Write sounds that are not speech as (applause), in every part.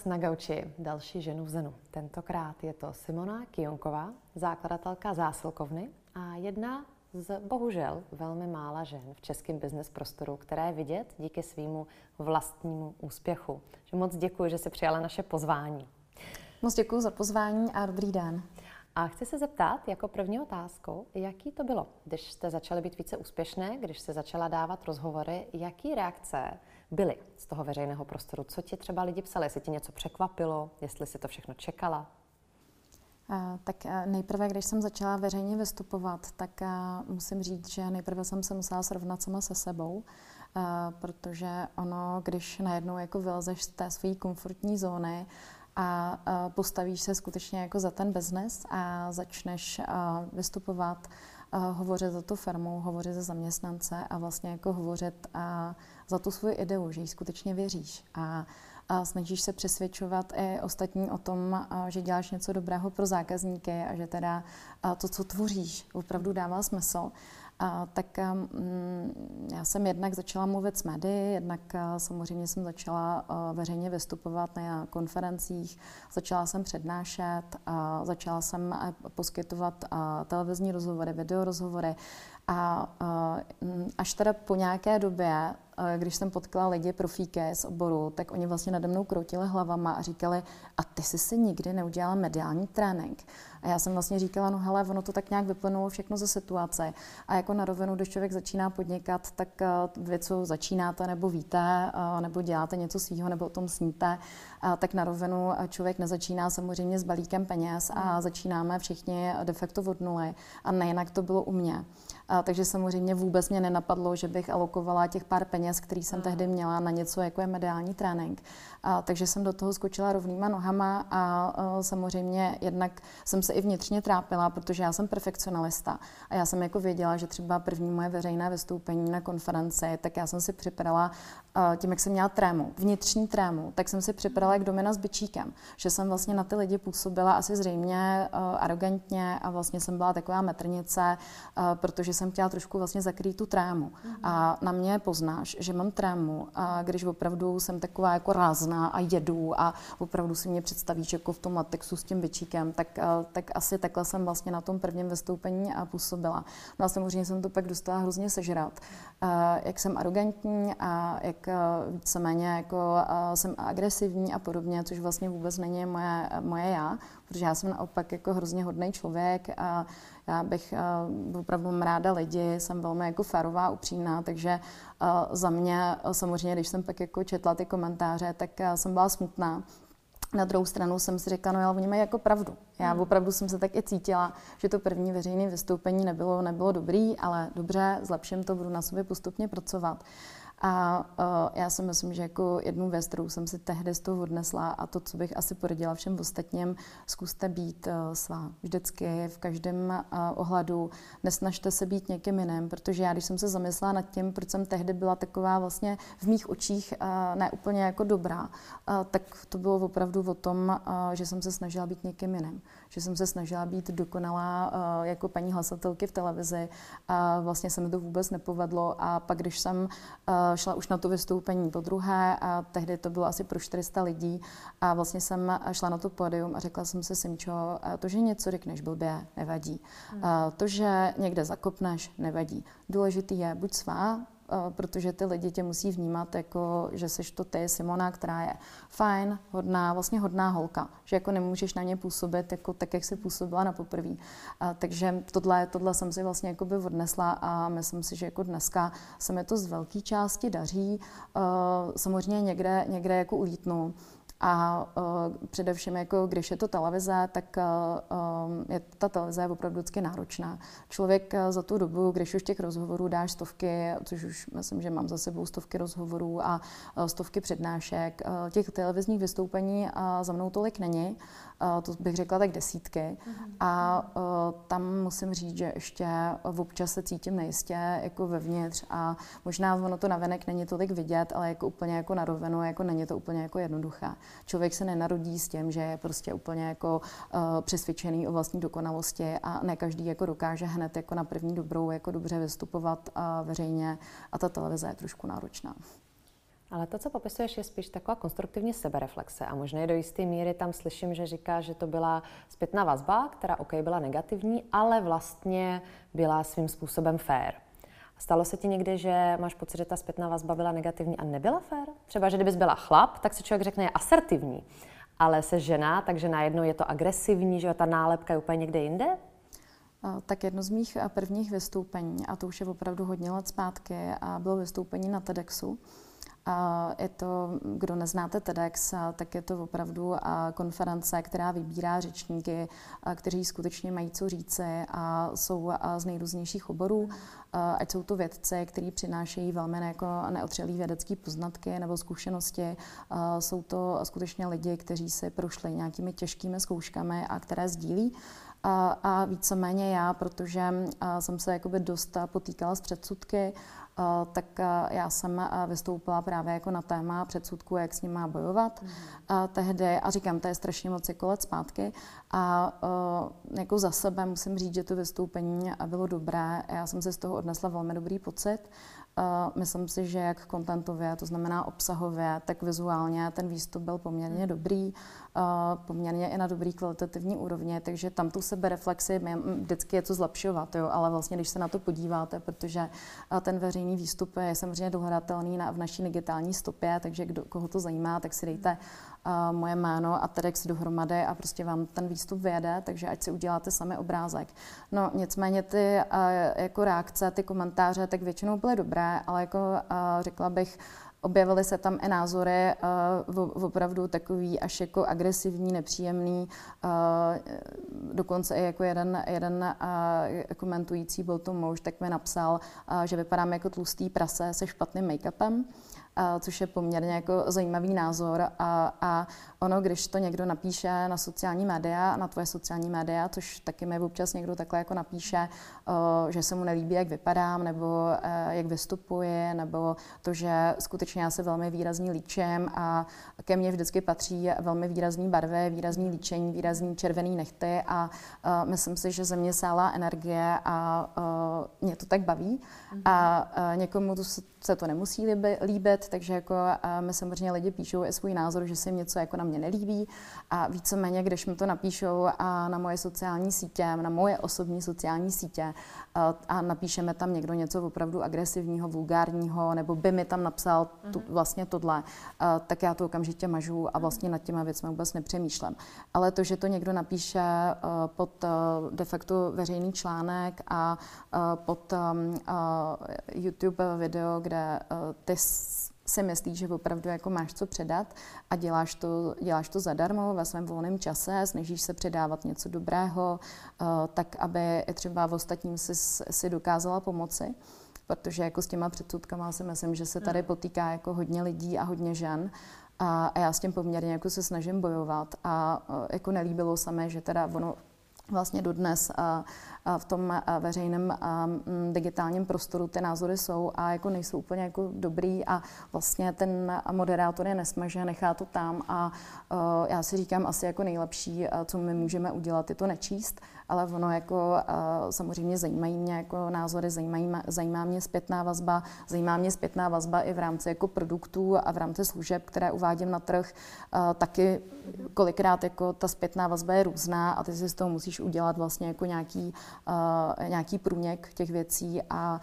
Nás na gauči další ženu v Zenu. Tentokrát je to Simona Kijonková, zakladatelka zásilkovny a jedna z bohužel velmi mála žen v českém business prostoru, které je vidět díky svýmu vlastnímu úspěchu. Že moc děkuji, že jsi přijala naše pozvání. Moc děkuji za pozvání a dobrý den. A chci se zeptat jako první otázku, jaký to bylo, když jste začali být více úspěšné, když jste začala dávat rozhovory, jaký reakce byly z toho veřejného prostoru? Co ti třeba lidi psali? Jestli ti něco překvapilo? Jestli si to všechno čekala? Tak nejprve, když jsem začala veřejně vystupovat, tak musím říct, že nejprve jsem se musela srovnat sama se sebou, protože ono, když najednou jako vylezeš z té své komfortní zóny a postavíš se skutečně jako za ten biznes a začneš vystupovat, hovořit za tu firmu, hovořit za zaměstnance a vlastně jako hovořit za tu svoji ideu, že jí skutečně věříš. A a snažíš se přesvědčovat i ostatní o tom, že děláš něco dobrého pro zákazníky a že teda to, co tvoříš, opravdu dává smysl. A, tak mm, já jsem jednak začala mluvit s médií, jednak samozřejmě jsem začala veřejně vystupovat na konferencích, začala jsem přednášet, a začala jsem poskytovat televizní rozhovory, videorozhovory a až teda po nějaké době když jsem potkala lidi profíky z oboru, tak oni vlastně nade mnou kroutili hlavama a říkali, a ty jsi si nikdy neudělala mediální trénink. A já jsem vlastně říkala, no hele, ono to tak nějak vyplynulo všechno ze situace. A jako na rovinu, když člověk začíná podnikat, tak eh, vy, co začínáte nebo víte, eh, nebo děláte něco svýho, nebo o tom sníte, eh, tak na rovinu člověk nezačíná samozřejmě s balíkem peněz a hmm. začínáme všichni de facto od nuly. A nejinak to bylo u mě. A, takže samozřejmě vůbec mě nenapadlo, že bych alokovala těch pár peněz, který jsem tehdy měla na něco, jako je mediální trénink. A, takže jsem do toho skočila rovnýma nohama a, a samozřejmě jednak jsem se i vnitřně trápila, protože já jsem perfekcionalista a já jsem jako věděla, že třeba první moje veřejné vystoupení na konferenci, tak já jsem si připravila tím, jak jsem měla trému, vnitřní trému, tak jsem si připravila jak domina s byčíkem, že jsem vlastně na ty lidi působila asi zřejmě uh, arrogantně a vlastně jsem byla taková metrnice, uh, protože jsem chtěla trošku vlastně zakrýt tu trému. Mm-hmm. A na mě poznáš, že mám trému, a když opravdu jsem taková jako rázná a jedu a opravdu si mě představíš jako v tom latexu s tím byčíkem, tak, uh, tak asi takhle jsem vlastně na tom prvním vystoupení a působila. No a samozřejmě jsem to pak dostala hrozně sežrat. Uh, jak jsem arrogantní a jak eh, víceméně jako eh, jsem agresivní a podobně, což vlastně vůbec není moje, moje já, protože já jsem naopak jako hrozně hodný člověk a já bych eh, opravdu mám ráda lidi, jsem velmi jako férová, upřímná, takže za mě samozřejmě, když jsem pak jako četla ty komentáře, tak jsem byla smutná, na druhou stranu jsem si řekla, no ale oni mají jako pravdu. Já hmm. opravdu jsem se tak i cítila, že to první veřejné vystoupení nebylo, nebylo dobrý, ale dobře, zlepším to, budu na sobě postupně pracovat. A uh, já si myslím, že jako jednu věc, kterou jsem si tehdy z toho odnesla a to, co bych asi poradila všem ostatním, zkuste být uh, svá vždycky, v každém uh, ohledu. Nesnažte se být někým jiným, protože já, když jsem se zamyslela nad tím, proč jsem tehdy byla taková vlastně v mých očích uh, ne úplně jako dobrá, uh, tak to bylo opravdu o tom, uh, že jsem se snažila být někým jiným. Že jsem se snažila být dokonalá uh, jako paní hlasatelky v televizi a vlastně se mi to vůbec nepovedlo a pak, když jsem uh, šla už na to vystoupení po druhé a tehdy to bylo asi pro 400 lidí a vlastně jsem šla na to pódium a řekla jsem si, Simčo, to, že něco řekneš blbě, nevadí. Hmm. To, že někde zakopneš, nevadí. Důležitý je buď svá, protože ty lidi tě musí vnímat jako, že jsi to ty, Simona, která je fajn, hodná, vlastně hodná holka, že jako nemůžeš na ně působit jako tak, jak jsi působila na poprví. takže tohle, tohle jsem si vlastně jakoby odnesla a myslím si, že jako dneska se mi to z velké části daří. samozřejmě někde, někde jako ulítnu, a uh, především, jako když je to televize, tak uh, je ta televize opravdu vždycky náročná. Člověk uh, za tu dobu, když už těch rozhovorů dáš stovky, což už myslím, že mám za sebou stovky rozhovorů a uh, stovky přednášek, uh, těch televizních vystoupení uh, za mnou tolik není, to bych řekla tak desítky. Mm-hmm. A tam musím říct, že ještě občas se cítím nejistě jako vevnitř a možná ono to navenek není tolik vidět, ale jako úplně jako na rovinu, jako není to úplně jako jednoduché. Člověk se nenarodí s tím, že je prostě úplně jako uh, přesvědčený o vlastní dokonalosti a ne každý jako dokáže hned jako na první dobrou jako dobře vystupovat uh, veřejně a ta televize je trošku náročná. Ale to, co popisuješ, je spíš taková konstruktivní sebereflexe a možná do jisté míry tam slyším, že říká, že to byla zpětná vazba, která OK byla negativní, ale vlastně byla svým způsobem fair. Stalo se ti někdy, že máš pocit, že ta zpětná vazba byla negativní a nebyla fér? Třeba, že kdybys byla chlap, tak si člověk řekne je asertivní, ale se žena, takže najednou je to agresivní, že ta nálepka je úplně někde jinde? Tak jedno z mých prvních vystoupení, a to už je opravdu hodně let zpátky, a bylo vystoupení na TEDxu, je to, kdo neznáte TEDx, tak je to opravdu konference, která vybírá řečníky, kteří skutečně mají co říci a jsou z nejrůznějších oborů. Ať jsou to vědci, kteří přinášejí velmi jako neotřelý vědecký poznatky nebo zkušenosti. Jsou to skutečně lidi, kteří si prošli nějakými těžkými zkouškami a které sdílí. A, a víceméně já, protože jsem se jakoby dost potýkala s předsudky, tak eh, já jsem eh, vystoupila právě jako na téma předsudku, jak s ním má bojovat mm. tehdy. A říkám, to je strašně moc jako let zpátky. A jako za sebe musím říct, že to vystoupení bylo dobré. Já jsem si z toho odnesla velmi dobrý pocit. Myslím si, že jak kontentově, to znamená obsahově, tak vizuálně ten výstup byl poměrně dobrý poměrně i na dobrý kvalitativní úrovni, takže tam tu sebereflexi vždycky je to zlepšovat, jo, ale vlastně, když se na to podíváte, protože ten veřejný výstup je samozřejmě dohledatelný na, v naší digitální stopě, takže kdo, koho to zajímá, tak si dejte uh, moje jméno a TEDx dohromady a prostě vám ten výstup vyjede, takže ať si uděláte sami obrázek. No nicméně ty jako reakce, ty komentáře, tak většinou byly dobré, ale jako řekla bych, Objevily se tam i názory uh, opravdu takový až jako agresivní, nepříjemný. Uh, dokonce i jako jeden, jeden uh, komentující, byl to muž, tak mi napsal, uh, že vypadám jako tlustý prase se špatným make-upem což je poměrně jako zajímavý názor. A, a ono, když to někdo napíše na sociální média, na tvoje sociální média, což taky mi občas někdo takhle jako napíše, že se mu nelíbí, jak vypadám, nebo e, jak vystupuji, nebo to, že skutečně já se velmi výrazně líčím a ke mně vždycky patří velmi výrazný barvy, výrazný líčení, výrazný červený nechty a myslím si, že ze mě sálá energie a mě to tak baví. Mm-hmm. A někomu to se to nemusí líbit, takže jako mi samozřejmě lidi píšou i svůj názor, že se jim něco jako na mě nelíbí a víceméně, když mi to napíšou a na moje sociální sítě, na moje osobní sociální sítě a napíšeme tam někdo něco opravdu agresivního, vulgárního, nebo by mi tam napsal tu, mhm. vlastně tohle, tak já to okamžitě mažu a vlastně nad těma věcmi vůbec nepřemýšlím. Ale to, že to někdo napíše pod de facto veřejný článek a pod YouTube video, kde ty si myslíš, že opravdu jako máš co předat a děláš to, děláš to zadarmo ve svém volném čase, snažíš se předávat něco dobrého, uh, tak aby třeba v ostatním si, si dokázala pomoci protože jako s těma předsudkama si myslím, že se tady hmm. potýká jako hodně lidí a hodně žen. A, a já s tím poměrně jako se snažím bojovat a uh, jako nelíbilo se mi, že teda ono vlastně dodnes v tom veřejném digitálním prostoru ty názory jsou a jako nejsou úplně jako dobrý a vlastně ten moderátor je nesmaže, nechá to tam a já si říkám asi jako nejlepší, co my můžeme udělat, je to nečíst, ale ono jako samozřejmě zajímají mě jako názory, zajímají, zajímá mě zpětná vazba, zajímá mě zpětná vazba i v rámci jako produktů a v rámci služeb, které uvádím na trh, taky kolikrát jako ta zpětná vazba je různá a ty si z toho musíš udělat vlastně jako nějaký nějaký průněk těch věcí a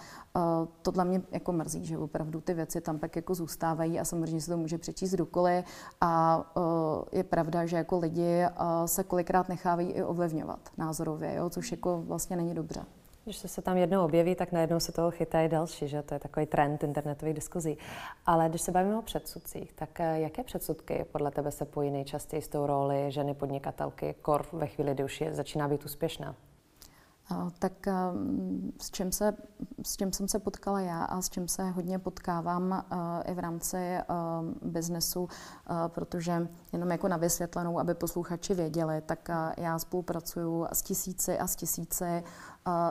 tohle mě jako mrzí, že opravdu ty věci tam tak jako zůstávají a samozřejmě se to může přečíst dokoliv a uh, je pravda, že jako lidi uh, se kolikrát nechávají i ovlivňovat názorově, jo, což jako vlastně není dobře. Když se tam jednou objeví, tak najednou se toho chytají další, že to je takový trend internetových diskuzí. Ale když se bavíme o předsudcích, tak jaké předsudky podle tebe se pojí nejčastěji s tou roli ženy podnikatelky, kor ve chvíli, kdy už je, začíná být úspěšná? Tak s čím, se, s čím jsem se potkala já a s čím se hodně potkávám i v rámci biznesu, protože jenom jako na vysvětlenou, aby posluchači věděli, tak já spolupracuju s tisíci a s tisíci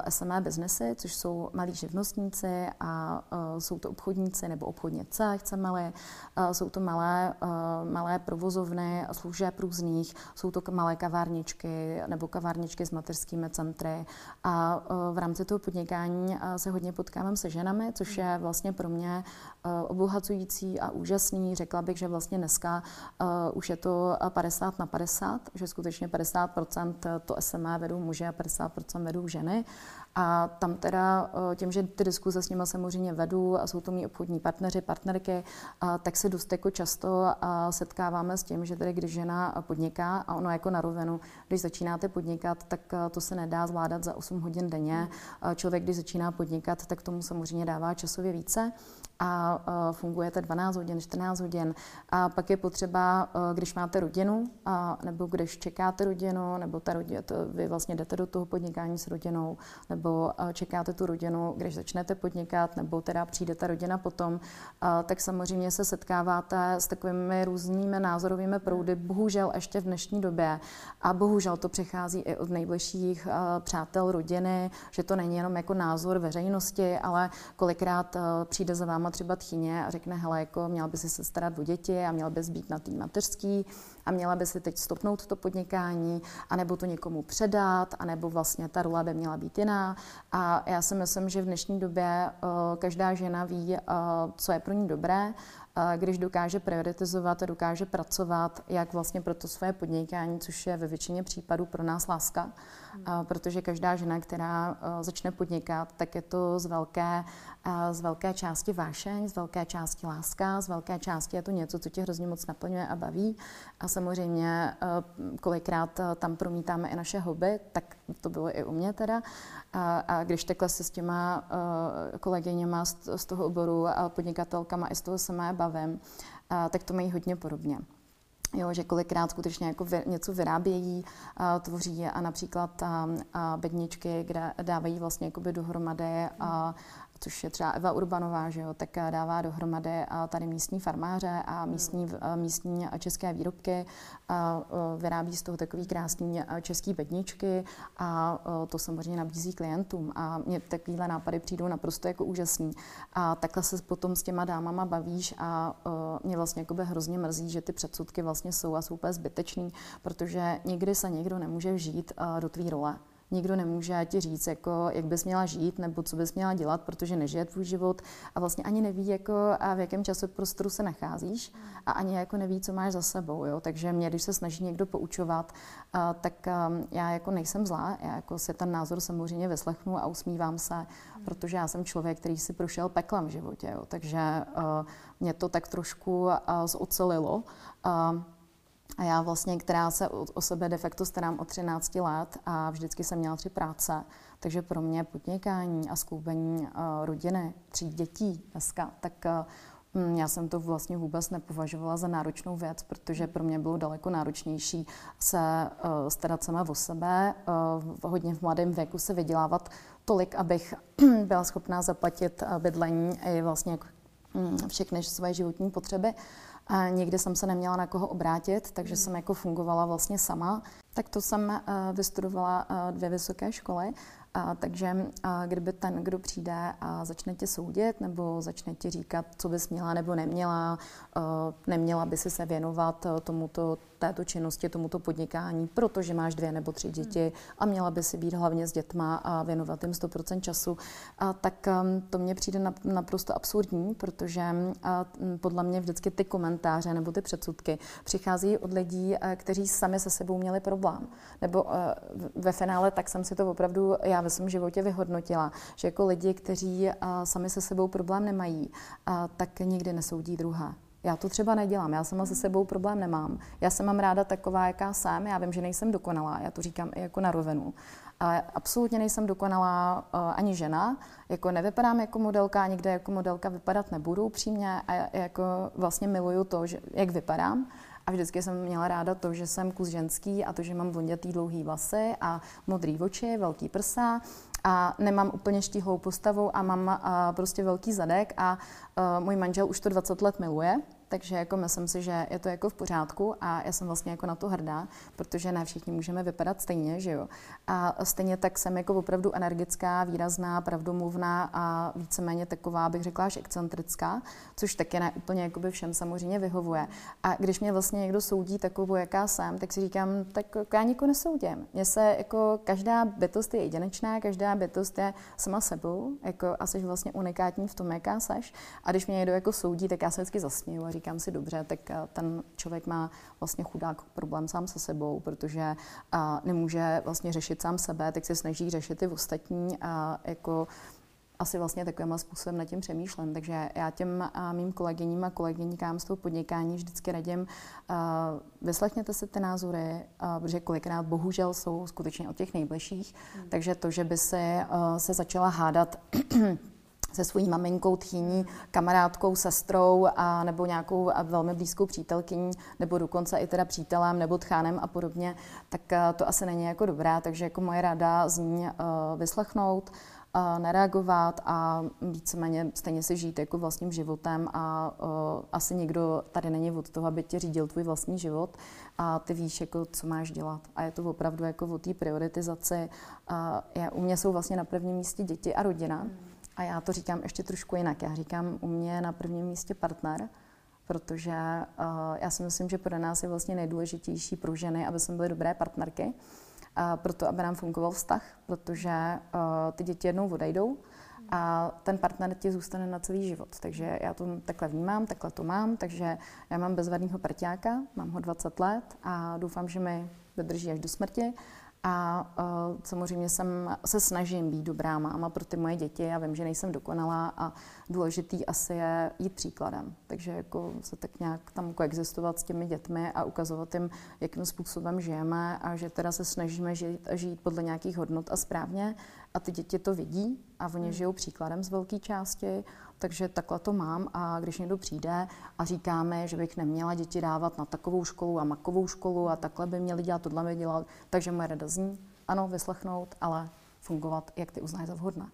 SME biznesy, což jsou malí živnostníci a jsou to obchodníci nebo obchodnice, chceme-li. Jsou to malé, malé provozovny služeb různých, jsou to malé kavárničky nebo kavárničky s mateřskými centry. A v rámci toho podnikání se hodně potkávám se ženami, což je vlastně pro mě obohacující a úžasný. Řekla bych, že vlastně dneska už je to 50 na 50, že skutečně 50% to SME vedou muže a 50% vedou ženy. A tam teda eh, tím, že ty diskuze s nimi samozřejmě vedu a jsou to mý obchodní partneři, partnerky, tak se dost jako často setkáváme s tím, že tedy když žena podniká a ono jako na rovinu, když začínáte podnikat, tak eh, to se nedá zvládat za 8 hodin denně. Člověk, když začíná podnikat, tak tomu samozřejmě dává časově více a fungujete 12 hodin, 14 hodin. A pak je potřeba, eh, když máte rodinu, a, nebo když čekáte rodinu, nebo ta rodina, to, vy vlastně jdete do toho podnikání s rodinou, nebo eh, čekáte tu rodinu, když začnete podnikat, nebo teda přijde ta rodina potom, a, tak samozřejmě se setkáváte s takovými různými názorovými proudy, bohužel ještě v dnešní době. A bohužel to přechází i od nejbližších přátel rodiny, že to není jenom jako názor veřejnosti, ale kolikrát přijde za váma třeba tchyně a řekne, hele, jako měla by si se starat o děti a měla bys být na té mateřský a měla by si teď stopnout to podnikání, anebo to někomu předat, anebo vlastně ta rola by měla být jiná. A já si myslím, že v dnešní době uh, každá žena ví, uh, co je pro ní dobré, uh, když dokáže prioritizovat a dokáže pracovat, jak vlastně pro to svoje podnikání, což je ve většině případů pro nás láska, protože každá žena, která začne podnikat, tak je to z velké z velké části vášeň, z velké části láska, z velké části je to něco, co tě hrozně moc naplňuje a baví. A samozřejmě eh, kolikrát eh, tam promítáme i naše hobby, tak to bylo i u mě teda. A, a když takhle se s těma uh, kolegyněma z, z toho oboru a podnikatelkama i z toho samé bavím, uh, tak to mají hodně podobně. Jo, že kolikrát skutečně jako vy, něco vyrábějí, uh, tvoří a například uh, uh, bedničky, kde dávají vlastně dohromady uh, což je třeba Eva Urbanová, že jo, tak dává dohromady tady místní farmáře a místní, místní české výrobky, a vyrábí z toho takový krásný český bedničky a to samozřejmě nabízí klientům. A mě takovýhle nápady přijdou naprosto jako úžasný. A takhle se potom s těma dámama bavíš a mě vlastně jakoby hrozně mrzí, že ty předsudky vlastně jsou a jsou úplně zbytečný, protože nikdy se někdo nemůže vžít do tvý role nikdo nemůže ti říct, jako, jak bys měla žít nebo co bys měla dělat, protože nežije tvůj život a vlastně ani neví, jako, a v jakém časoprostoru se nacházíš a ani jako neví, co máš za sebou. Jo? Takže mě, když se snaží někdo poučovat, a, tak a, já jako nejsem zlá, já jako si ten názor samozřejmě vyslechnu a usmívám se, protože já jsem člověk, který si prošel peklem v životě. Jo? Takže a, mě to tak trošku a, zocelilo. A, a já vlastně, která se o, sebe de facto starám o 13 let a vždycky jsem měla tři práce, takže pro mě podnikání a skloubení uh, rodiny, tří dětí dneska, tak uh, já jsem to vlastně vůbec nepovažovala za náročnou věc, protože pro mě bylo daleko náročnější se uh, starat sama o sebe, uh, hodně v mladém věku se vydělávat tolik, abych (clears throat) byla schopná zaplatit bydlení i vlastně mm, všechny své životní potřeby. A někdy jsem se neměla na koho obrátit, takže jsem jako fungovala vlastně sama. Tak to jsem uh, vystudovala uh, dvě vysoké školy takže a kdyby ten, kdo přijde a začne tě soudit nebo začne ti říkat, co bys měla nebo neměla, neměla by si se věnovat tomuto, této činnosti, tomuto podnikání, protože máš dvě nebo tři děti a měla by si být hlavně s dětma a věnovat jim 100% času, a, tak to mně přijde naprosto absurdní, protože podle mě vždycky ty komentáře nebo ty předsudky přichází od lidí, kteří sami se sebou měli problém. Nebo a, ve finále tak jsem si to opravdu já ve svém životě vyhodnotila, že jako lidi, kteří sami se sebou problém nemají, tak nikdy nesoudí druhé. Já to třeba nedělám, já sama se sebou problém nemám. Já se mám ráda taková, jaká jsem, já vím, že nejsem dokonalá, já to říkám i jako na rovinu. Ale absolutně nejsem dokonalá uh, ani žena, jako nevypadám jako modelka, a nikde jako modelka vypadat nebudu upřímně a jako vlastně miluju to, že, jak vypadám. A vždycky jsem měla ráda to, že jsem kus ženský a to, že mám blondětý dlouhý vlasy a modrý oči, velký prsa a nemám úplně štíhlou postavu a mám a, prostě velký zadek a a, můj manžel už to 20 let miluje takže jako myslím si, že je to jako v pořádku a já jsem vlastně jako na to hrdá, protože ne všichni můžeme vypadat stejně, že jo. A stejně tak jsem jako opravdu energická, výrazná, pravdomluvná a víceméně taková, bych řekla, až excentrická, což taky ne úplně jakoby všem samozřejmě vyhovuje. A když mě vlastně někdo soudí takovou, jaká jsem, tak si říkám, tak já nikoho nesoudím. Mně se jako každá bytost je jedinečná, každá bytost je sama sebou, jako a jsi vlastně unikátní v tom, jaká seš. A když mě někdo jako soudí, tak já se vždycky zasměju a říkám si dobře, tak eh, ten člověk má vlastně chudák problém sám se sebou, protože a nemůže vlastně řešit sám sebe, tak se snaží řešit i ostatní a jako asi vlastně takovým způsobem nad tím přemýšlím. Takže já těm a mým kolegyním a kolegyníkám z toho podnikání vždycky radím, uh, vyslechněte si ty názory, uh, protože kolikrát bohužel jsou skutečně od těch nejbližších. Hmm. Takže to, že by se, uh, se začala hádat se svojí maminkou, tchýní, kamarádkou, sestrou a nebo nějakou velmi blízkou přítelkyní, nebo dokonce i teda přítelem nebo tchánem a podobně, tak to asi není jako dobré, takže jako moje rada zní uh, vyslechnout, nereagovat a víceméně stejně si žít jako vlastním životem a asi nikdo tady není od toho, aby tě řídil tvůj vlastní život a ty víš, jako, co máš dělat. A je to opravdu jako o té prioritizaci. Je, u mě jsou vlastně na prvním místě děti a rodina. Mm. A já to říkám ještě trošku jinak. Já říkám, u mě na prvním místě partner, protože uh, já si myslím, že pro nás je vlastně nejdůležitější pro ženy, aby jsme byly dobré partnerky a proto, aby nám fungoval vztah, protože uh, ty děti jednou odejdou a ten partner ti zůstane na celý život. Takže já to takhle vnímám, takhle to mám, takže já mám bezvadného prťáka, mám ho 20 let a doufám, že mi vydrží až do smrti a uh, samozřejmě jsem, se snažím být dobrá máma pro ty moje děti. Já vím, že nejsem dokonalá a důležitý asi je jít příkladem. Takže jako se tak nějak tam koexistovat s těmi dětmi a ukazovat jim, jakým způsobem žijeme a že teda se snažíme žít, žít podle nějakých hodnot a správně. A ty děti to vidí a oni hmm. žijou příkladem z velké části takže takhle to mám a když někdo přijde a říkáme, že bych neměla děti dávat na takovou školu a makovou školu a takhle by měli dělat, tohle by dělat, takže moje rada zní, ano, vyslechnout, ale fungovat, jak ty uznáš za vhodné.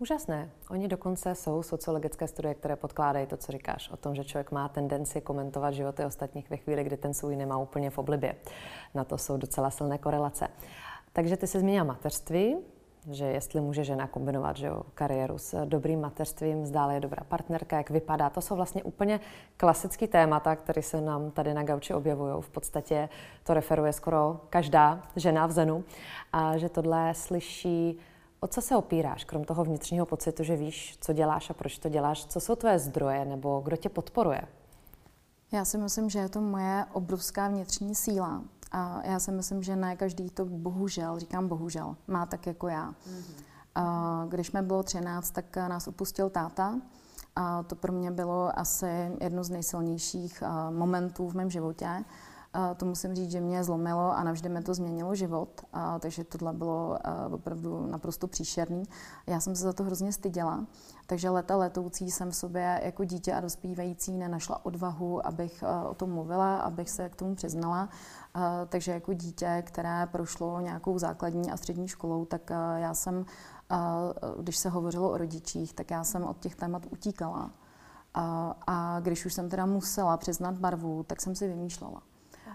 Úžasné. Oni dokonce jsou sociologické studie, které podkládají to, co říkáš, o tom, že člověk má tendenci komentovat životy ostatních ve chvíli, kdy ten svůj nemá úplně v oblibě. Na to jsou docela silné korelace. Takže ty se zmínila mateřství, že jestli může žena kombinovat že jo, kariéru s dobrým mateřstvím, zdále je dobrá partnerka, jak vypadá. To jsou vlastně úplně klasický témata, které se nám tady na gauči objevují. V podstatě to referuje skoro každá žena v Zenu. A že tohle slyší O co se opíráš, krom toho vnitřního pocitu, že víš, co děláš a proč to děláš? Co jsou tvoje zdroje nebo kdo tě podporuje? Já si myslím, že je to moje obrovská vnitřní síla. A já si myslím, že ne každý to bohužel, říkám bohužel, má tak jako já. Mm-hmm. A když mi bylo 13, tak nás opustil táta. A to pro mě bylo asi jedno z nejsilnějších momentů v mém životě. To musím říct, že mě zlomilo a navždy mi to změnilo život, a, takže tohle bylo a, opravdu naprosto příšerný. Já jsem se za to hrozně styděla, takže leta letoucí jsem v sobě jako dítě a dospívající nenašla odvahu, abych a, o tom mluvila, abych se k tomu přiznala. A, takže jako dítě, které prošlo nějakou základní a střední školou, tak a, já jsem, a, když se hovořilo o rodičích, tak já jsem od těch témat utíkala. A, a když už jsem teda musela přiznat barvu, tak jsem si vymýšlela.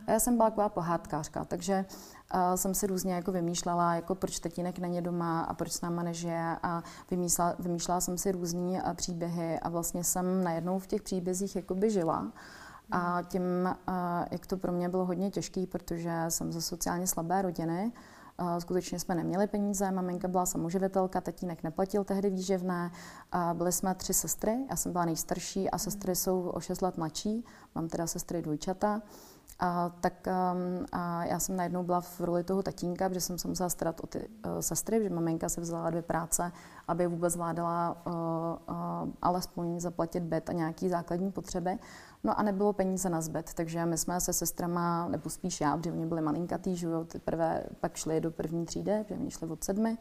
A já jsem byla taková pohádkářka, takže uh, jsem si různě jako vymýšlela, jako proč tatínek není doma a proč s náma nežije a vymýšlela, vymýšlela jsem si různý uh, příběhy a vlastně jsem najednou v těch příbězích jakoby žila. A tím, uh, jak to pro mě bylo hodně těžké, protože jsem ze sociálně slabé rodiny, Skutečně jsme neměli peníze, maminka byla samoživitelka, tatínek neplatil tehdy výživné. Byli jsme tři sestry, já jsem byla nejstarší a sestry jsou o šest let mladší, mám teda sestry dvojčata. A, tak um, a já jsem najednou byla v roli toho tatínka, protože jsem se musela starat o ty uh, sestry, protože maminka se vzala dvě práce, aby vůbec zvládala uh, uh, alespoň zaplatit byt a nějaký základní potřeby. No a nebylo peníze na zbyt, takže my jsme se sestrama, nebo spíš já, protože oni byli malinkatý, že jo, teprve pak šli do první třídy, protože oni šli od sedmi,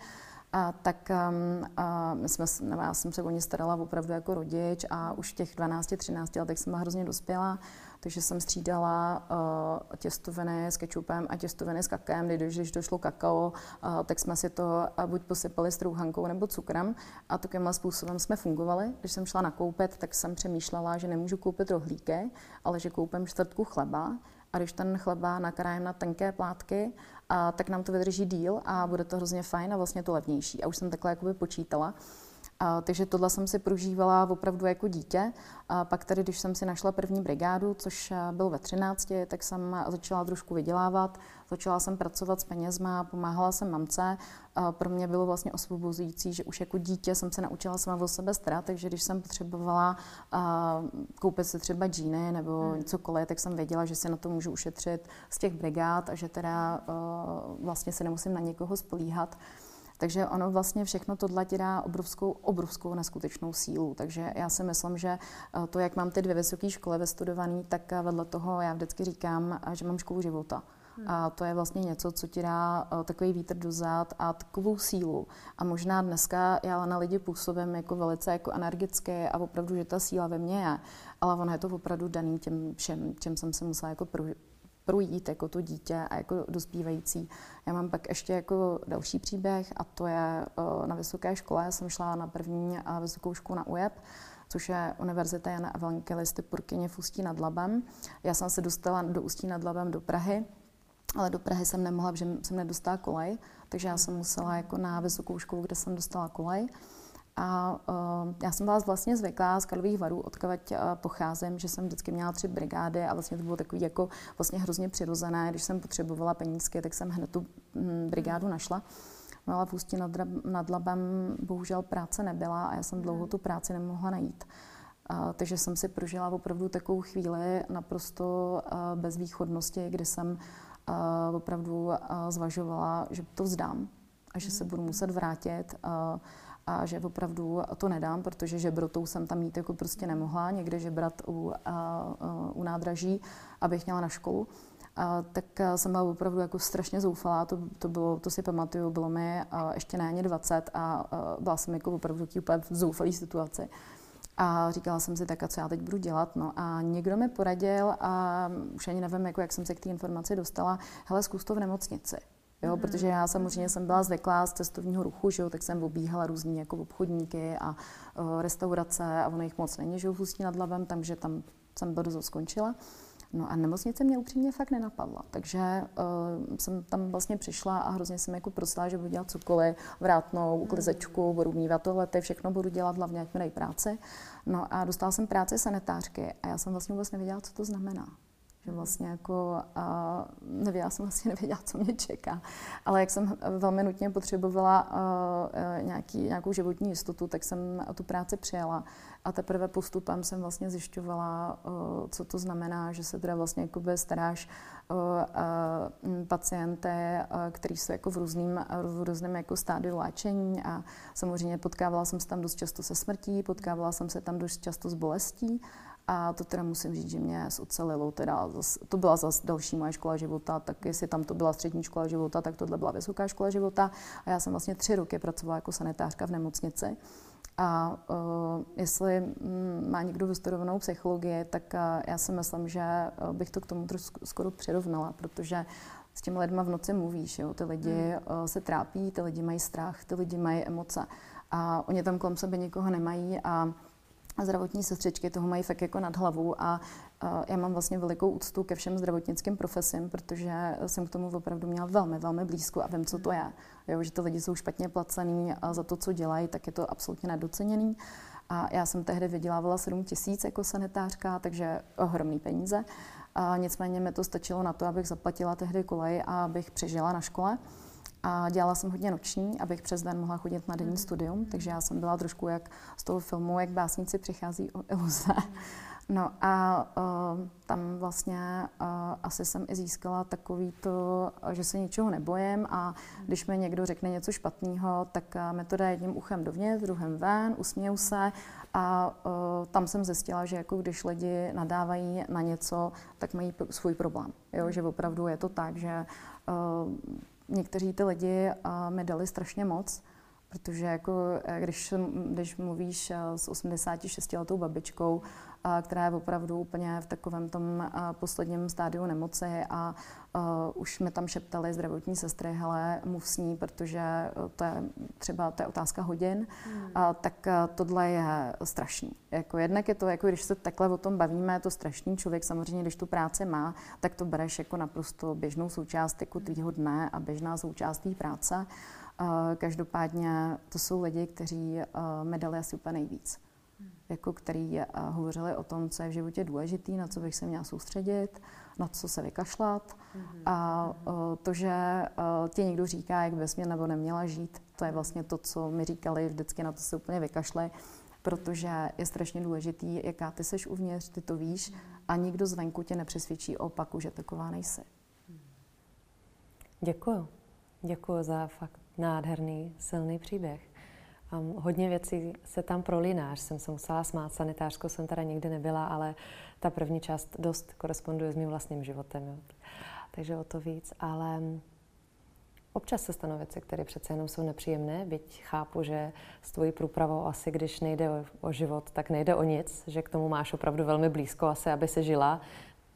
a tak um, a my jsme, nebo já jsem se o ně starala opravdu jako rodič a už v těch 12-13 letech jsem byla hrozně dospělá, takže jsem střídala uh, těstoviny s kečupem a těstoviny s kakem. Když, když došlo kakao, uh, tak jsme si to uh, buď posypali s trouhankou nebo cukrem a takovýmhle způsobem jsme fungovali. Když jsem šla nakoupit, tak jsem přemýšlela, že nemůžu koupit rohlíky, ale že koupím čtvrtku chleba a když ten chleba nakrájím na tenké plátky, a, tak nám to vydrží díl a bude to hrozně fajn a vlastně to levnější. A už jsem takhle jakoby počítala. A, takže tohle jsem si prožívala opravdu jako dítě. A pak tady, když jsem si našla první brigádu, což byl ve 13, tak jsem začala trošku vydělávat. Začala jsem pracovat s penězma, pomáhala jsem mamce. A pro mě bylo vlastně osvobozující, že už jako dítě jsem se naučila sama o sebe starat, takže když jsem potřebovala a, koupit si třeba džíny nebo hmm. cokoliv, tak jsem věděla, že si na to můžu ušetřit z těch brigád a že teda a, vlastně se nemusím na někoho spolíhat. Takže ono vlastně všechno tohle ti dá obrovskou, obrovskou neskutečnou sílu. Takže já si myslím, že eh, to, jak mám ty dvě vysoké školy vystudované, tak eh, vedle toho já vždycky říkám, eh, že mám školu života. Hmm. A to je vlastně něco, co ti dá takový vítr do zad a takovou sílu. A možná dneska já na lidi působím jako velice jako energicky a opravdu, že ta síla ve mně je. Ale ono je to opravdu daný těm všem, čem jsem se musela jako projít jako to dítě a jako dospívající. Já mám pak ještě jako další příběh a to je uh, na vysoké škole. Já jsem šla na první vysokou školu na UJEP, což je Univerzita Jana Evangelisty Purkyně v Ústí nad Labem. Já jsem se dostala do Ústí nad Labem do Prahy, ale do Prahy jsem nemohla, protože jsem nedostala kolej, takže já jsem musela jako na vysokou školu, kde jsem dostala kolej. A uh, já jsem byla vlastně zvyklá z Karlových varů, odkavať uh, pocházím, že jsem vždycky měla tři brigády a vlastně to bylo takový jako vlastně hrozně přirozené. Když jsem potřebovala penízky, tak jsem hned tu hm, brigádu našla. No ale v Ústí nad, nad Labem bohužel práce nebyla a já jsem dlouho tu práci nemohla najít. Uh, takže jsem si prožila opravdu takovou chvíli naprosto uh, bezvýchodnosti, kdy jsem uh, opravdu uh, zvažovala, že to vzdám a že se budu muset vrátit. Uh, a že opravdu to nedám, protože žebrotou jsem tam mít jako prostě nemohla, někde žebrat u, a, a, u nádraží, abych měla na školu. A, tak jsem byla opravdu jako strašně zoufalá, to, to, bylo, to si pamatuju, bylo mi a, ještě ne ani 20 a, a byla jsem jako opravdu úplně v zoufalé situaci. A říkala jsem si tak, a co já teď budu dělat. No a někdo mi poradil a už ani nevím, jako jak jsem se k té informaci dostala, hele, zkus to v nemocnici. Jo, mm protože já samozřejmě jsem byla zvyklá z cestovního ruchu, že jo, tak jsem obíhala různý jako obchodníky a uh, restaurace a ono jich moc není, že jo, v Ústí nad Labem, takže tam jsem brzo skončila. No a nemocnice mě upřímně fakt nenapadla, takže uh, jsem tam vlastně přišla a hrozně jsem jako prosila, že budu dělat cokoliv, vrátnou, uklizečku, budu mývat tohle, všechno budu dělat, hlavně ať mi dají práci. No a dostala jsem práci sanitářky a já jsem vlastně vůbec nevěděla, co to znamená. Že vlastně jako a nevěděla jsem vlastně nevěděla, co mě čeká. Ale jak jsem velmi nutně potřebovala uh, nějaký, nějakou životní jistotu, tak jsem tu práci přijala. A teprve postupem jsem vlastně zjišťovala, uh, co to znamená, že se teda vlastně jakoby staráš uh, pacienty, který jsou jako v různým, v různém jako stádiu léčení a samozřejmě potkávala jsem se tam dost často se smrtí, potkávala jsem se tam dost často s bolestí a to teda musím říct, že mě ocelilo. Teda zas, to byla zase další moje škola života, tak jestli tam to byla střední škola života, tak tohle byla vysoká škola života. A já jsem vlastně tři roky pracovala jako sanitářka v nemocnici. A uh, jestli mm, má někdo vystudovanou psychologii, tak uh, já si myslím, že uh, bych to k tomu trošku skoro přirovnala, protože s těmi lidmi v noci mluvíš, jo? ty lidi uh, se trápí, ty lidi mají strach, ty lidi mají emoce a oni tam kolem sebe nikoho nemají a zdravotní sestřičky toho mají fakt jako nad hlavu a já mám vlastně velikou úctu ke všem zdravotnickým profesím, protože jsem k tomu opravdu měla velmi, velmi blízko a vím, co to je. Jo, že ty lidi jsou špatně placený a za to, co dělají, tak je to absolutně nedoceněný. A já jsem tehdy vydělávala 7 tisíc jako sanitářka, takže ohromný peníze. A nicméně mi to stačilo na to, abych zaplatila tehdy kolej a abych přežila na škole. A dělala jsem hodně noční, abych přes den mohla chodit na denní mhm. studium, takže já jsem byla trošku jak z toho filmu, jak básníci přichází o iluze. (laughs) No a uh, tam vlastně uh, asi jsem i získala takový to, že se ničeho nebojím a když mi někdo řekne něco špatného, tak uh, mi to dá jedním uchem dovnitř, druhým ven, usměju se a uh, tam jsem zjistila, že jako když lidi nadávají na něco, tak mají svůj problém. Jo? Že opravdu je to tak, že uh, někteří ty lidi uh, mi dali strašně moc, Protože jako, eh, když, když mluvíš eh, s 86 letou babičkou, která je opravdu úplně v takovém tom posledním stádiu nemoci a už mi tam šeptali zdravotní sestry, hele, mluv s ní, protože to je třeba to je otázka hodin, hmm. a, tak tohle je strašný. Jako jednak je to, jako když se takhle o tom bavíme, je to strašný. Člověk samozřejmě, když tu práci má, tak to bereš jako naprosto běžnou součást jako tvýho dne a běžná součást té práce. Každopádně to jsou lidi, kteří mi dali asi úplně nejvíc jako který hovořili o tom, co je v životě důležitý, na co bych se měla soustředit, na co se vykašlat. Mm-hmm. A uh, to, že ti někdo říká, jak bys mě nebo neměla žít, to je vlastně to, co mi říkali vždycky, na to se úplně vykašle, protože je strašně důležitý, jaká ty seš uvnitř, ty to víš a nikdo zvenku tě nepřesvědčí o opaku, že taková nejsi. Děkuju. Děkuju za fakt nádherný, silný příběh. Um, hodně věcí se tam prolíná, jsem se musela smát, sanitářskou jsem teda nikdy nebyla, ale ta první část dost koresponduje s mým vlastním životem. Jo. Takže o to víc, ale občas se stanou věci, které přece jenom jsou nepříjemné, byť chápu, že s tvojí průpravou asi, když nejde o, o život, tak nejde o nic, že k tomu máš opravdu velmi blízko asi, aby se žila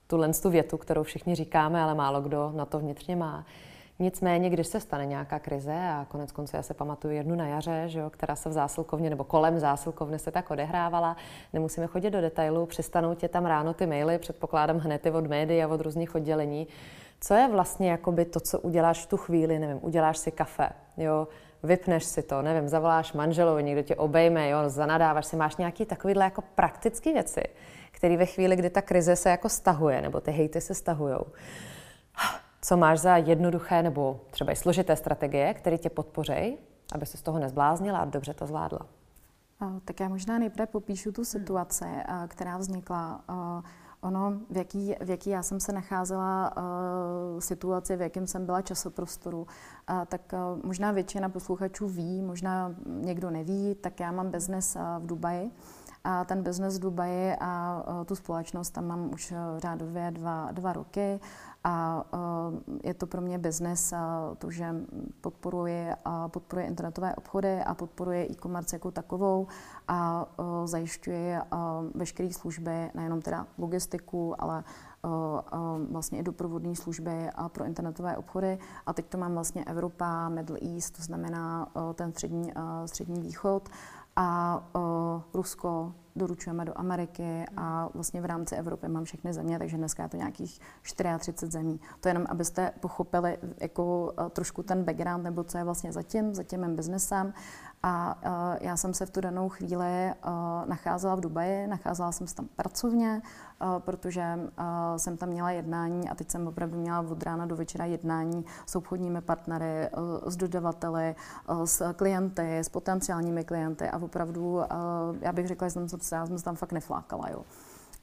tuhle tu větu, kterou všichni říkáme, ale málo kdo na to vnitřně má. Nicméně, když se stane nějaká krize, a konec konců já se pamatuju jednu na jaře, že jo, která se v zásilkovně nebo kolem zásilkovny se tak odehrávala, nemusíme chodit do detailů, přistanou tě tam ráno ty maily, předpokládám hned od médií a od různých oddělení. Co je vlastně jakoby to, co uděláš v tu chvíli, nevím, uděláš si kafe, jo, vypneš si to, nevím, zavoláš manželovi, někdo tě obejme, jo, zanadáváš si, máš nějaký takovýhle jako praktické věci, které ve chvíli, kdy ta krize se jako stahuje, nebo ty hejty se stahujou, co máš za jednoduché nebo třeba i složité strategie, které tě podpořejí, aby se z toho nezbláznila a dobře to zvládla? Tak já možná nejprve popíšu tu situaci, hmm. která vznikla. Ono, v jaký, v jaký já jsem se nacházela uh, situaci, v jakém jsem byla časoprostoru, uh, tak uh, možná většina posluchačů ví, možná někdo neví, tak já mám biznes uh, v Dubaji. A ten biznes v Dubaji a uh, tu společnost tam mám už uh, řádově dva, dva roky. A je to pro mě biznes, to, že podporuje, podporuje internetové obchody a podporuje e-commerce jako takovou a zajišťuje veškeré služby, nejenom teda logistiku, ale vlastně i doprovodné služby pro internetové obchody. A teď to mám vlastně Evropa, Middle East, to znamená ten střední, střední východ a Rusko, doručujeme do Ameriky a vlastně v rámci Evropy mám všechny země, takže dneska je to nějakých 34 zemí. To jenom, abyste pochopili jako trošku ten background, nebo co je vlastně zatím, za tím mým biznesem. A uh, já jsem se v tu danou chvíli uh, nacházela v Dubaji, nacházela jsem se tam pracovně, uh, protože uh, jsem tam měla jednání a teď jsem opravdu měla od rána do večera jednání s obchodními partnery, uh, s dodavateli, s klienty, s potenciálními klienty a opravdu, já bych řekla, že jsem se, já jsem se tam fakt neflákala. Jo.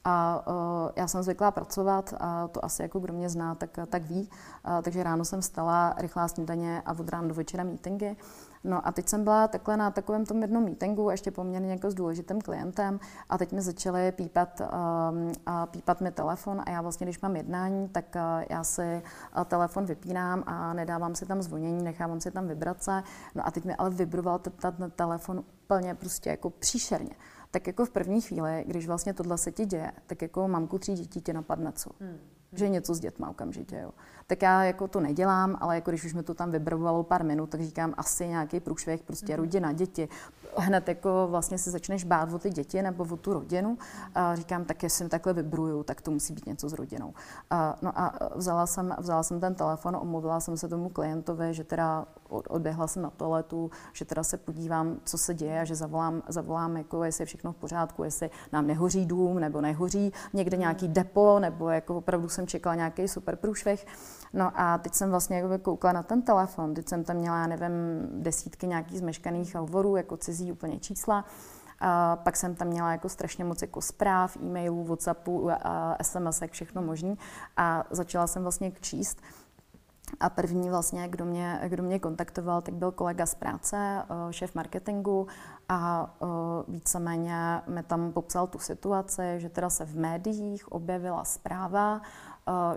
A uh, já jsem zvyklá pracovat, a to asi jako kdo mě zná, tak, tak ví. Uh, takže ráno jsem stala, rychlá snídaně a od rána do večera meetingy. No a teď jsem byla takhle na takovém tom jednom meetingu, ještě poměrně jako s důležitým klientem a teď mi začaly pípat, uh, pípat mi telefon a já vlastně, když mám jednání, tak uh, já si uh, telefon vypínám a nedávám si tam zvonění, nechávám si tam vibrace. No a teď mi ale vibroval ten telefon úplně prostě jako příšerně tak jako v první chvíli, když vlastně tohle se ti děje, tak jako mamku tří dětí tě napadne co? Hmm. Že něco s dětma okamžitě, jo tak já jako to nedělám, ale jako když už mi to tam vybravovalo pár minut, tak říkám asi nějaký průšvih, prostě mm-hmm. rodina, děti. Hned jako vlastně se začneš bát o ty děti nebo o tu rodinu. A říkám, tak jestli takhle vybruju, tak to musí být něco s rodinou. A, no a vzala jsem, vzala jsem ten telefon, omluvila jsem se tomu klientovi, že teda odběhla jsem na toaletu, že teda se podívám, co se děje a že zavolám, zavolám jako jestli je všechno v pořádku, jestli nám nehoří dům nebo nehoří někde nějaký depo, nebo jako opravdu jsem čekala nějaký super průšvih. No a teď jsem vlastně jako koukla na ten telefon, teď jsem tam měla, já nevím, desítky nějakých zmeškaných hovorů, jako cizí úplně čísla. A pak jsem tam měla jako strašně moc jako zpráv, e-mailů, Whatsappu, a SMS, všechno možný. A začala jsem vlastně číst. A první vlastně, kdo mě, kdo mě kontaktoval, tak byl kolega z práce, eh, šéf marketingu a eh, víceméně mi tam popsal tu situaci, že teda se v médiích objevila zpráva,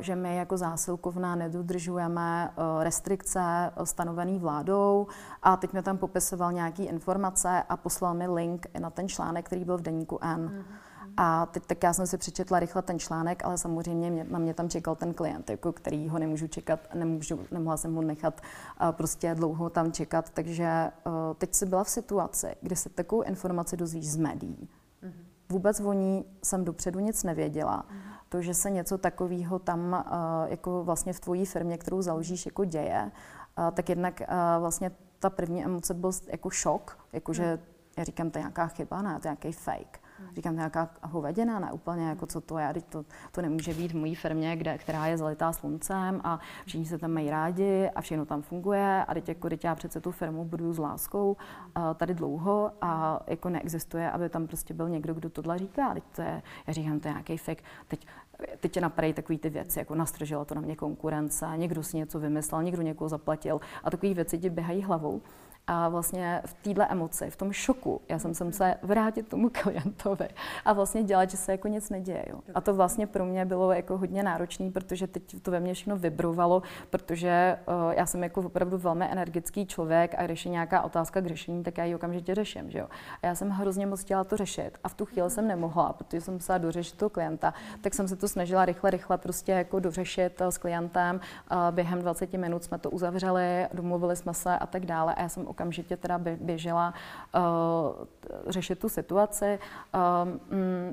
že my jako zásilkovna nedodržujeme restrikce stanovené vládou a teď mi tam popisoval nějaké informace a poslal mi link na ten článek, který byl v deníku N. Mm-hmm. A teď tak já jsem si přečetla rychle ten článek, ale samozřejmě mě, na mě tam čekal ten klient, jako který ho nemůžu čekat, nemůžu, nemohla jsem ho nechat uh, prostě dlouho tam čekat. Takže uh, teď si byla v situaci, kdy se takovou informaci dozvíš z médií. Mm-hmm. Vůbec o ní jsem dopředu nic nevěděla. Mm-hmm. To, že se něco takového tam uh, jako vlastně v tvojí firmě, kterou založíš, jako děje, uh, tak jednak uh, vlastně ta první emoce byl jako šok, jakože mm. já říkám, to je nějaká chyba, ne, to je nějaký fake. Říkám, nějaká hovedina, ne úplně, jako co to je, to, to nemůže být v mojí firmě, kde, která je zalitá sluncem a všichni se tam mají rádi a všechno tam funguje a teď, jako, teď já přece tu firmu budu s láskou a tady dlouho a jako neexistuje, aby tam prostě byl někdo, kdo tohle říká. Teď to je, já říkám, to je nějaký fake. Teď teď tě napadají takové ty věci, jako nastržela to na mě konkurence, někdo si něco vymyslel, někdo někoho zaplatil a takové věci ti běhají hlavou. A vlastně v této emoci, v tom šoku, já jsem se musela vrátit tomu klientovi a vlastně dělat, že se jako nic neděje. Jo. A to vlastně pro mě bylo jako hodně náročné, protože teď to ve mně všechno vibrovalo, protože uh, já jsem jako opravdu velmi energický člověk a když je nějaká otázka k řešení, tak já ji okamžitě řeším. Že jo. A já jsem hrozně moc chtěla to řešit a v tu chvíli jsem nemohla, protože jsem musela dořešit toho klienta, tak jsem se to snažila rychle, rychle prostě jako dořešit uh, s klientem. Uh, během 20 minut jsme to uzavřeli, domluvili jsme se a tak dále. A já jsem okamžitě teda běžela uh, řešit tu situaci. Um,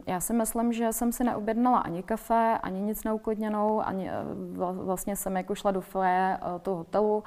já si myslím, že jsem si neobjednala ani kafe, ani nic neuklidněnou, ani uh, vlastně jsem jako šla do foje uh, toho hotelu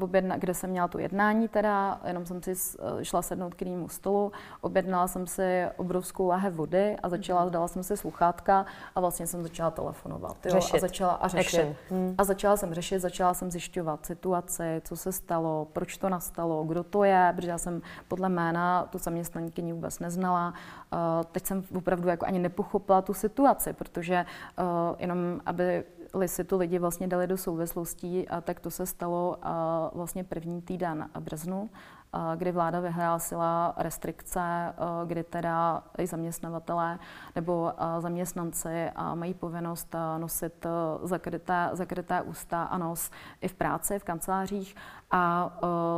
objedna, kde jsem měla tu jednání teda, jenom jsem si eh, šla sednout k jinému stolu, objednala jsem si obrovskou láhev vody a začala, mm. dala jsem si sluchátka a vlastně jsem začala telefonovat. Jo, řešit. A začala a řešit. Mm. A začala jsem řešit, začala jsem zjišťovat situaci, co se stalo, proč to nastalo, kdo to je, protože já jsem podle jména tu zaměstnankyni vůbec neznala. Uh, teď jsem opravdu jako ani nepochopila tu situaci, protože uh, jenom aby si tu lidi vlastně dali do souvislostí, a tak to se stalo a vlastně první týden březnu, a kdy vláda vyhlásila restrikce, kdy teda i zaměstnavatelé nebo zaměstnanci mají povinnost nosit zakryté, zakryté ústa a nos i v práci, v kancelářích. A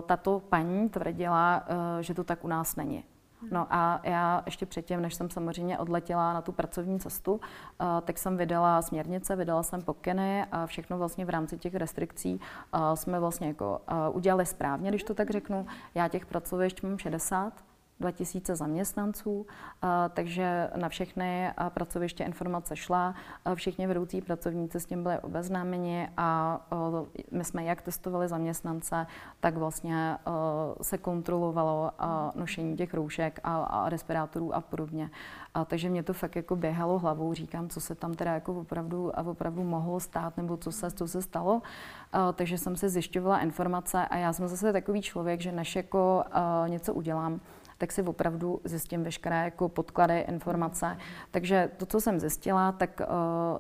tato paní tvrdila, že to tak u nás není. No a já ještě předtím, než jsem samozřejmě odletěla na tu pracovní cestu, uh, tak jsem vydala směrnice, vydala jsem pokyny a všechno vlastně v rámci těch restrikcí uh, jsme vlastně jako uh, udělali správně, když to tak řeknu. Já těch pracovišť mám 60, 2000 zaměstnanců, takže na všechny pracoviště informace šla, všichni vedoucí pracovníci s tím byli obeznámeni a my jsme jak testovali zaměstnance, tak vlastně se kontrolovalo nošení těch roušek a, respirátorů a podobně. Takže mě to fakt jako běhalo hlavou, říkám, co se tam teda jako opravdu, a opravdu mohlo stát, nebo co se, co se stalo. Takže jsem si zjišťovala informace a já jsem zase takový člověk, že než jako něco udělám, tak si opravdu zjistím veškeré jako podklady, informace. Takže to, co jsem zjistila, tak uh,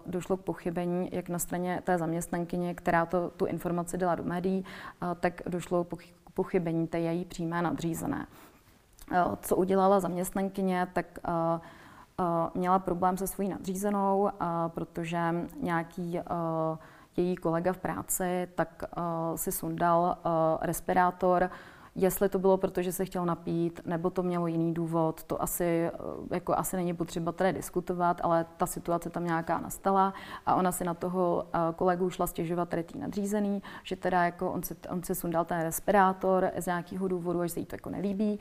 došlo k pochybení jak na straně té zaměstnankyně, která to, tu informaci dala do médií, uh, tak došlo k pochybení té její přímé nadřízené. Uh, co udělala zaměstnankyně, tak uh, uh, měla problém se svojí nadřízenou, uh, protože nějaký uh, její kolega v práci tak si sundal respirátor, Jestli to bylo proto, že se chtěl napít, nebo to mělo jiný důvod, to asi, eh, jako asi není potřeba tady diskutovat, ale ta situace tam nějaká nastala a ona si na toho eh, kolegu šla stěžovat tady tý nadřízený, že teda jako on si, on si sundal ten respirátor z nějakého důvodu, že se jí to jako nelíbí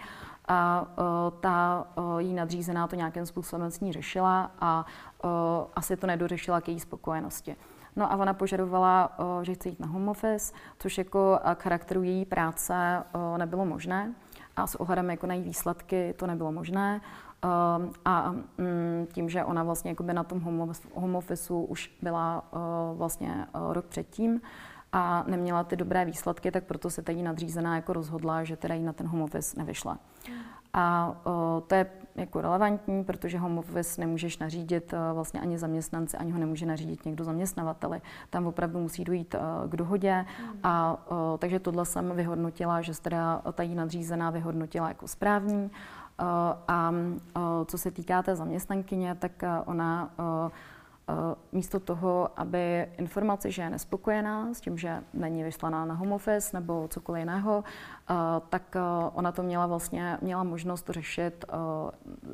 a uh, ta uh, jí nadřízená to nějakým způsobem s ní řešila a uh, asi to nedořešila k její spokojenosti. No a ona požadovala, že chce jít na home office, což jako k charakteru její práce nebylo možné. A s ohledem jako na její výsledky to nebylo možné. A mm, tím, že ona vlastně jako by na tom home officeu už byla vlastně rok předtím, a neměla ty dobré výsledky, tak proto se tady nadřízená jako rozhodla, že teda jí na ten home office nevyšla. A o, to je jako relevantní, protože home office nemůžeš nařídit uh, vlastně ani zaměstnanci, ani ho nemůže nařídit někdo zaměstnavateli. Tam opravdu musí dojít uh, k dohodě. Mm. A uh, takže tohle jsem vyhodnotila, že teda ta jí nadřízená vyhodnotila jako správní. A co se týká té zaměstnankyně, tak ona místo toho, aby informaci, že je nespokojená s tím, že není vyslaná na home office nebo cokoliv jiného, tak ona to měla vlastně, měla možnost řešit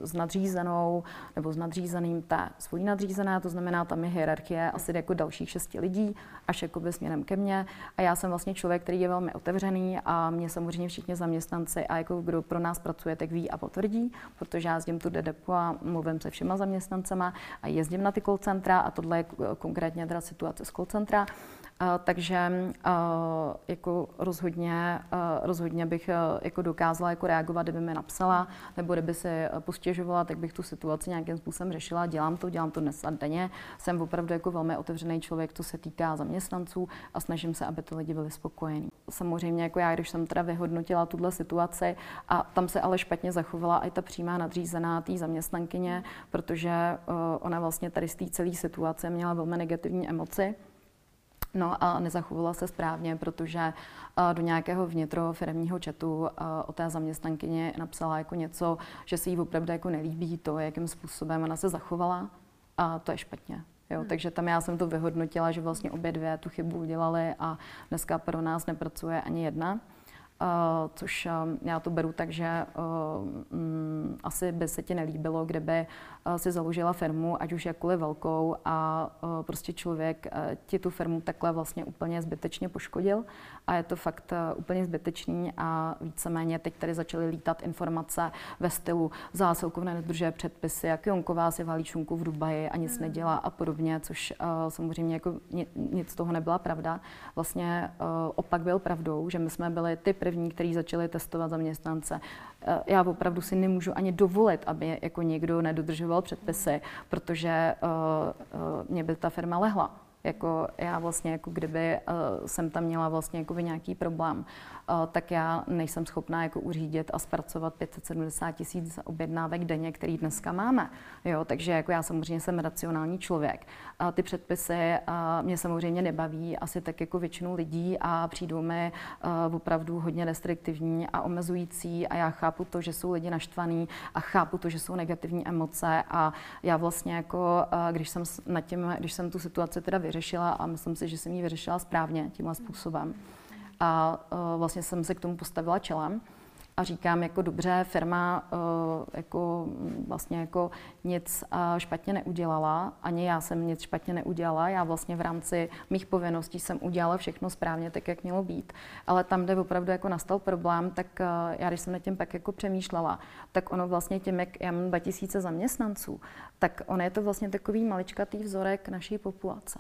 s nadřízenou nebo s nadřízeným té svojí nadřízené, to znamená, tam je hierarchie asi jako dalších šesti lidí, až jakoby směrem ke mně. A já jsem vlastně člověk, který je velmi otevřený a mě samozřejmě všichni zaměstnanci a jako kdo pro nás pracuje, tak ví a potvrdí, protože já jezdím tu depo a mluvím se všema zaměstnancema a jezdím na ty call centra a tohle je konkrétně teda situace z call centra. Takže jako rozhodně, rozhodně bych jako dokázala jako reagovat, kdyby mi napsala, nebo kdyby se postěžovala, tak bych tu situaci nějakým způsobem řešila. Dělám to, dělám to dnes a denně. Jsem opravdu jako velmi otevřený člověk, co se týká zaměstnanců a snažím se, aby ty lidi byli spokojení. Samozřejmě jako já, když jsem teda vyhodnotila tuhle situaci a tam se ale špatně zachovala i ta přímá nadřízená té zaměstnankyně, protože ona vlastně tady z té celé situace měla velmi negativní emoci No a nezachovala se správně, protože do nějakého vnitrofirmního chatu o té zaměstnankyně napsala jako něco, že se jí opravdu jako nelíbí to, jakým způsobem ona se zachovala a to je špatně. Jo, hmm. Takže tam já jsem to vyhodnotila, že vlastně obě dvě tu chybu udělali a dneska pro nás nepracuje ani jedna. Uh, což uh, já to beru tak, že uh, um, asi by se ti nelíbilo, kdyby si založila firmu, ať už jakkoliv velkou a prostě člověk ti tu firmu takhle vlastně úplně zbytečně poškodil a je to fakt úplně zbytečný a víceméně teď tady začaly lítat informace ve stylu zásilkovné nedržuje předpisy, jak Jonková si valí šunku v Dubaji a nic hmm. nedělá a podobně, což samozřejmě jako nic z toho nebyla pravda. Vlastně opak byl pravdou, že my jsme byli ty první, kteří začali testovat zaměstnance. Já opravdu si nemůžu ani dovolit, aby jako někdo nedodržoval dodržoval předpisy, protože uh, uh, mě by ta firma lehla. Jako já vlastně, jako kdyby jsem tam měla vlastně jako nějaký problém tak já nejsem schopná jako uřídit a zpracovat 570 tisíc objednávek denně, který dneska máme. Jo, takže jako já samozřejmě jsem racionální člověk. A ty předpisy a mě samozřejmě nebaví asi tak jako většinu lidí a přijdou mi opravdu hodně restriktivní a omezující a já chápu to, že jsou lidi naštvaní a chápu to, že jsou negativní emoce a já vlastně jako, když jsem, nad tím, když jsem tu situaci teda vyřešila a myslím si, že jsem ji vyřešila správně tímhle způsobem, a uh, vlastně jsem se k tomu postavila čelem a říkám, jako dobře, firma uh, jako vlastně jako nic uh, špatně neudělala, ani já jsem nic špatně neudělala, já vlastně v rámci mých povinností jsem udělala všechno správně, tak jak mělo být. Ale tam, kde opravdu jako nastal problém, tak já když jsem nad tím pak jako přemýšlela, tak ono vlastně tím, jak já mám 2000 zaměstnanců, tak ono je to vlastně takový maličkatý vzorek naší populace.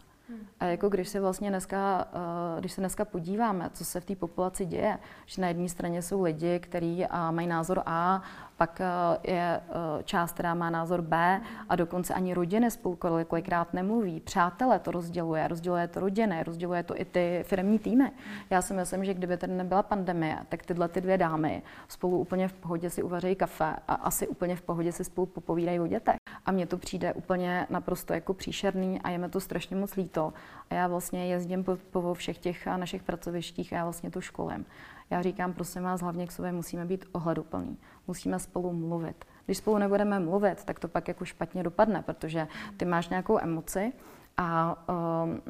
A jako když se vlastně dneska, eh, když se dneska podíváme, co se v té populaci děje, že na jedné straně jsou lidi, kteří mají názor A, pak eh, je eh, část, která má názor B a dokonce ani rodiny spolu kolikrát nemluví. Přátelé to rozděluje, rozděluje to rodiny, rozděluje to i ty firmní týmy. Já si myslím, že kdyby tady nebyla pandemie, tak tyhle ty dvě dámy spolu úplně v pohodě si uvaří kafe a asi úplně v pohodě si spolu popovídají o dětech. A mně to přijde úplně naprosto jako příšerný a je mi to strašně moc líto. A já vlastně jezdím po, po všech těch našich pracovištích a já vlastně to školím. Já říkám, prosím vás, hlavně k sobě musíme být ohleduplní. Musíme spolu mluvit. Když spolu nebudeme mluvit, tak to pak jako špatně dopadne, protože ty máš nějakou emoci a um,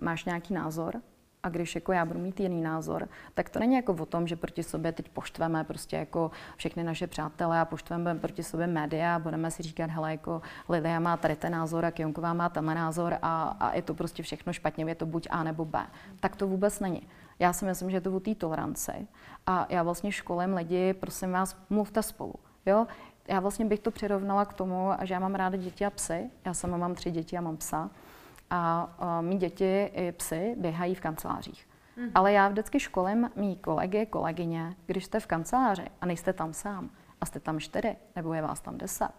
máš nějaký názor a když jako já budu mít jiný názor, tak to není jako o tom, že proti sobě teď poštveme prostě jako všechny naše přátelé a poštveme proti sobě média a budeme si říkat, hele, jako Lidia má tady ten názor a Kionková má tenhle názor a, a je to prostě všechno špatně, je to buď A nebo B. Tak to vůbec není. Já si myslím, že je to o té toleranci. A já vlastně školím lidi, prosím vás, mluvte spolu. Jo? Já vlastně bych to přirovnala k tomu, že já mám ráda děti a psy. Já sama mám tři děti a mám psa. A uh, mý děti i psy běhají v kancelářích. Mm. Ale já vždycky školím mý kolegy, kolegyně, když jste v kanceláři a nejste tam sám a jste tam čtyři, nebo je vás tam deset,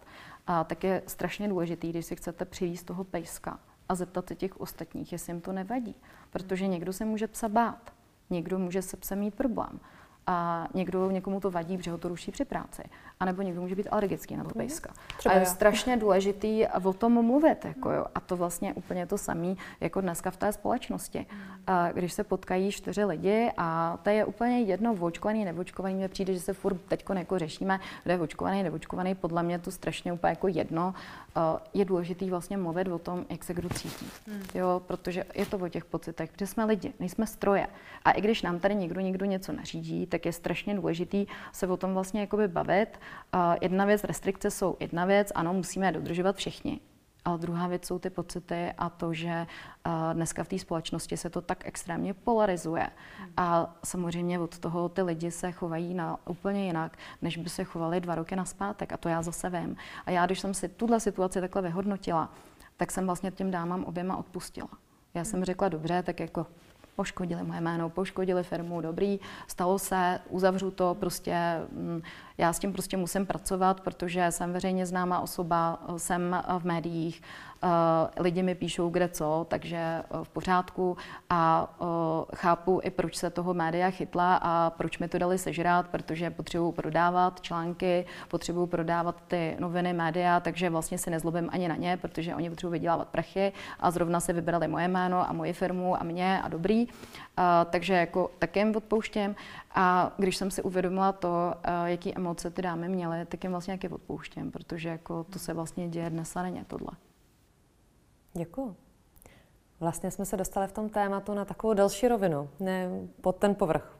a tak je strašně důležitý, když si chcete přivízt toho pejska a zeptat se těch ostatních, jestli jim to nevadí. Protože někdo se může psa bát. Někdo může se psem mít problém. a někdo, někomu to vadí, protože ho to ruší při práci. A nebo někdo může být alergický na to Mhm. pejska. Třeba a je já. strašně (laughs) důležitý o tom mluvit. Jako jo. A to vlastně úplně to samé jako dneska v té společnosti. A když se potkají čtyři lidi a to je úplně jedno, očkovaný, neočkovaný, mně přijde, že se furt teď jako řešíme, kdo je očkovaný, neočkovaný, podle mě to strašně úplně jako jedno. Je důležitý vlastně mluvit o tom, jak se kdo cítí. Jo, protože je to o těch pocitech, protože jsme lidi, nejsme stroje. A i když nám tady někdo někdo něco nařídí, tak je strašně důležitý se o tom vlastně jakoby bavit. A jedna věc, restrikce jsou jedna věc, ano, musíme je dodržovat všichni. Ale druhá věc jsou ty pocity a to, že a, dneska v té společnosti se to tak extrémně polarizuje. A samozřejmě od toho ty lidi se chovají na úplně jinak, než by se chovali dva roky naspátek. A to já zase vím. A já, když jsem si tuhle situaci takhle vyhodnotila, tak jsem vlastně těm dámám oběma odpustila. Já jsem řekla, dobře, tak jako poškodili moje jméno, poškodili firmu, dobrý, stalo se, uzavřu to, prostě mm, já s tím prostě musím pracovat, protože jsem veřejně známá osoba, jsem v médiích, lidi mi píšou kde co, takže eh, v pořádku a eh, chápu i proč se toho média chytla a proč mi to dali sežrát, protože potřebuju prodávat články, potřebuju prodávat ty noviny, média, takže vlastně si nezlobím ani na ně, protože oni potřebují vydělávat prachy a zrovna se vybrali moje jméno a moji firmu a mě a dobrý. Uh, takže jako taky jim odpouštěm. A když jsem si uvědomila to, jaký emoce ty dámy měly, tak jim vlastně jaký odpouštěm, protože jako to se vlastně děje dnes a denně tohle. Děkuji. Vlastně jsme se dostali v tom tématu na takovou další rovinu, ne pod ten povrch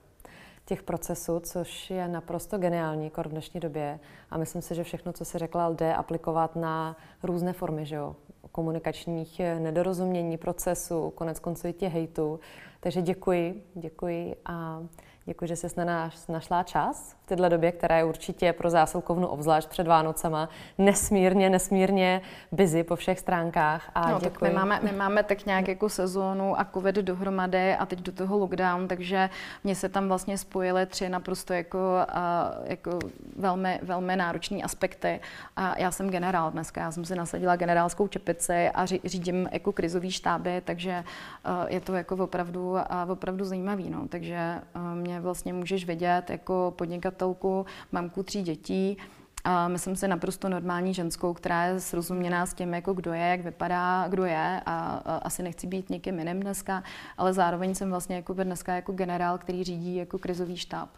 těch procesů, což je naprosto geniální kor v dnešní době. A myslím si, že všechno, co si řekla, jde aplikovat na různé formy, že jo? komunikačních nedorozumění, procesů, konec konců i těch hejtů. Takže děkuji, děkuji a děkuji, že jsi na nás našla čas v této době, která je určitě pro zásilkovnu obzvlášť před Vánocema nesmírně, nesmírně busy po všech stránkách. A no, děkuji. tak my máme, my máme tak nějak jako sezónu a covid dohromady a teď do toho lockdown, takže mě se tam vlastně spojily tři naprosto jako, a, jako velmi, velmi náročné aspekty. A já jsem generál dneska, já jsem si nasadila generálskou čepici a ří, řídím jako krizový štáby, takže a, je to jako opravdu, a, opravdu zajímavý. No. Takže a, mě vlastně můžeš vidět jako podnikatelku, mamku tří dětí, a myslím si naprosto normální ženskou, která je srozuměná s tím, jako kdo je, jak vypadá, kdo je a, a asi nechci být někým jiným dneska, ale zároveň jsem vlastně jako dneska jako generál, který řídí jako krizový štáb.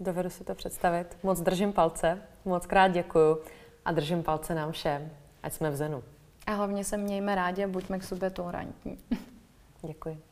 Dovedu si to představit. Moc držím palce, moc krát děkuju a držím palce nám všem, ať jsme v zenu. A hlavně se mějme rádi a buďme k sobě tolerantní. (laughs) Děkuji.